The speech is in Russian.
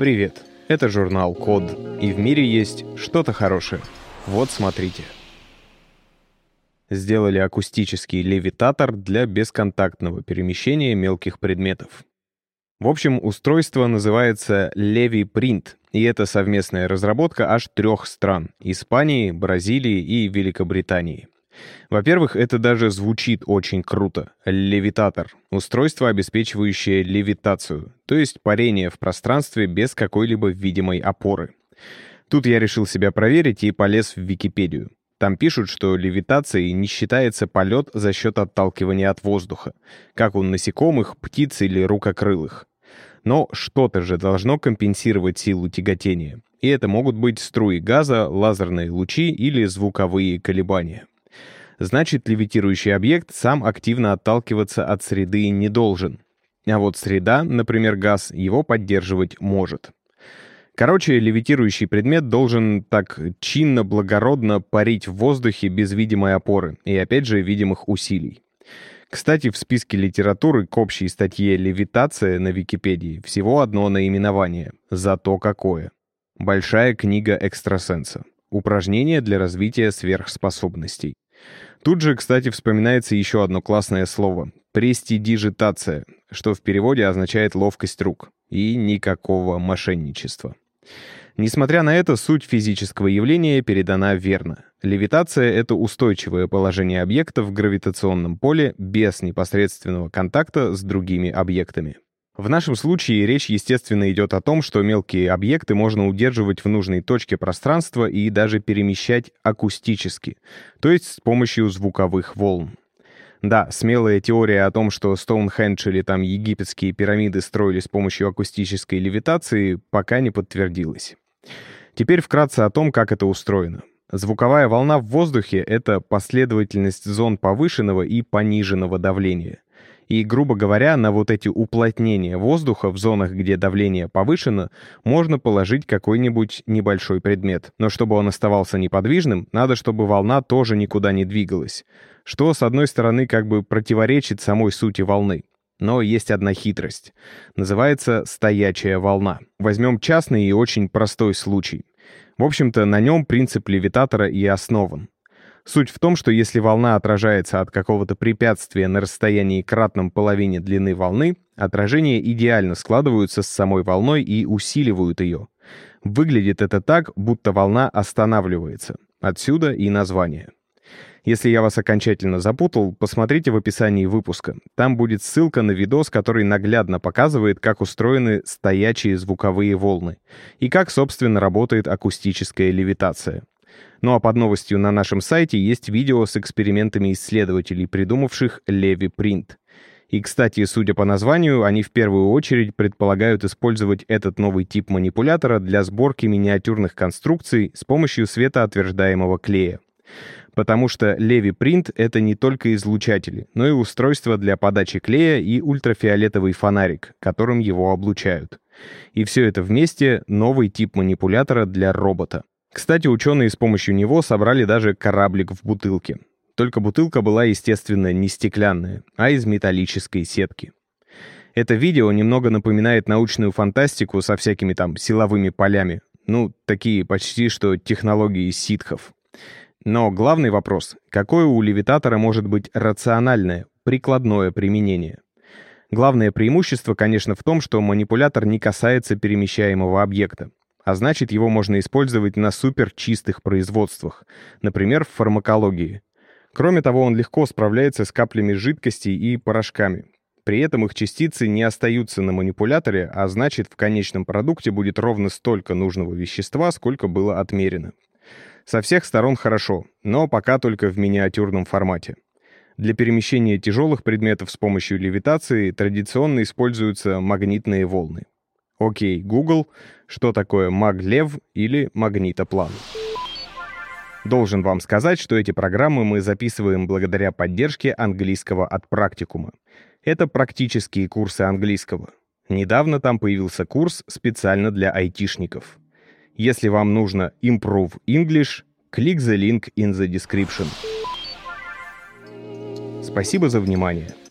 Привет, это журнал Код, и в мире есть что-то хорошее. Вот смотрите. Сделали акустический левитатор для бесконтактного перемещения мелких предметов. В общем, устройство называется Levi Print, и это совместная разработка аж трех стран — Испании, Бразилии и Великобритании. Во-первых, это даже звучит очень круто. Левитатор — устройство, обеспечивающее левитацию, то есть парение в пространстве без какой-либо видимой опоры. Тут я решил себя проверить и полез в Википедию. Там пишут, что левитацией не считается полет за счет отталкивания от воздуха, как у насекомых, птиц или рукокрылых. Но что-то же должно компенсировать силу тяготения. И это могут быть струи газа, лазерные лучи или звуковые колебания значит левитирующий объект сам активно отталкиваться от среды не должен. А вот среда, например, газ, его поддерживать может. Короче, левитирующий предмет должен так чинно, благородно парить в воздухе без видимой опоры и, опять же, видимых усилий. Кстати, в списке литературы к общей статье «Левитация» на Википедии всего одно наименование. Зато какое. Большая книга экстрасенса. Упражнение для развития сверхспособностей. Тут же, кстати, вспоминается еще одно классное слово — престидижитация, что в переводе означает ловкость рук, и никакого мошенничества. Несмотря на это, суть физического явления передана верно. Левитация — это устойчивое положение объекта в гравитационном поле без непосредственного контакта с другими объектами. В нашем случае речь, естественно, идет о том, что мелкие объекты можно удерживать в нужной точке пространства и даже перемещать акустически, то есть с помощью звуковых волн. Да, смелая теория о том, что Стоунхендж или там египетские пирамиды строили с помощью акустической левитации, пока не подтвердилась. Теперь вкратце о том, как это устроено. Звуковая волна в воздухе — это последовательность зон повышенного и пониженного давления — и, грубо говоря, на вот эти уплотнения воздуха в зонах, где давление повышено, можно положить какой-нибудь небольшой предмет. Но чтобы он оставался неподвижным, надо, чтобы волна тоже никуда не двигалась. Что, с одной стороны, как бы противоречит самой сути волны. Но есть одна хитрость. Называется «стоячая волна». Возьмем частный и очень простой случай. В общем-то, на нем принцип левитатора и основан. Суть в том, что если волна отражается от какого-то препятствия на расстоянии кратном половине длины волны, отражения идеально складываются с самой волной и усиливают ее. Выглядит это так, будто волна останавливается. Отсюда и название. Если я вас окончательно запутал, посмотрите в описании выпуска. Там будет ссылка на видос, который наглядно показывает, как устроены стоячие звуковые волны и как, собственно, работает акустическая левитация. Ну а под новостью на нашем сайте есть видео с экспериментами исследователей, придумавших Леви Принт. И, кстати, судя по названию, они в первую очередь предполагают использовать этот новый тип манипулятора для сборки миниатюрных конструкций с помощью светоотверждаемого клея. Потому что Levi Print — это не только излучатели, но и устройство для подачи клея и ультрафиолетовый фонарик, которым его облучают. И все это вместе — новый тип манипулятора для робота. Кстати, ученые с помощью него собрали даже кораблик в бутылке. Только бутылка была, естественно, не стеклянная, а из металлической сетки. Это видео немного напоминает научную фантастику со всякими там силовыми полями. Ну, такие почти что технологии ситхов. Но главный вопрос — какое у левитатора может быть рациональное, прикладное применение? Главное преимущество, конечно, в том, что манипулятор не касается перемещаемого объекта а значит его можно использовать на суперчистых производствах, например, в фармакологии. Кроме того, он легко справляется с каплями жидкостей и порошками. При этом их частицы не остаются на манипуляторе, а значит в конечном продукте будет ровно столько нужного вещества, сколько было отмерено. Со всех сторон хорошо, но пока только в миниатюрном формате. Для перемещения тяжелых предметов с помощью левитации традиционно используются магнитные волны. Окей, Google, что такое маглев или магнитоплан? Должен вам сказать, что эти программы мы записываем благодаря поддержке английского от практикума. Это практические курсы английского. Недавно там появился курс специально для айтишников. Если вам нужно Improve English, click the link in the description. Спасибо за внимание.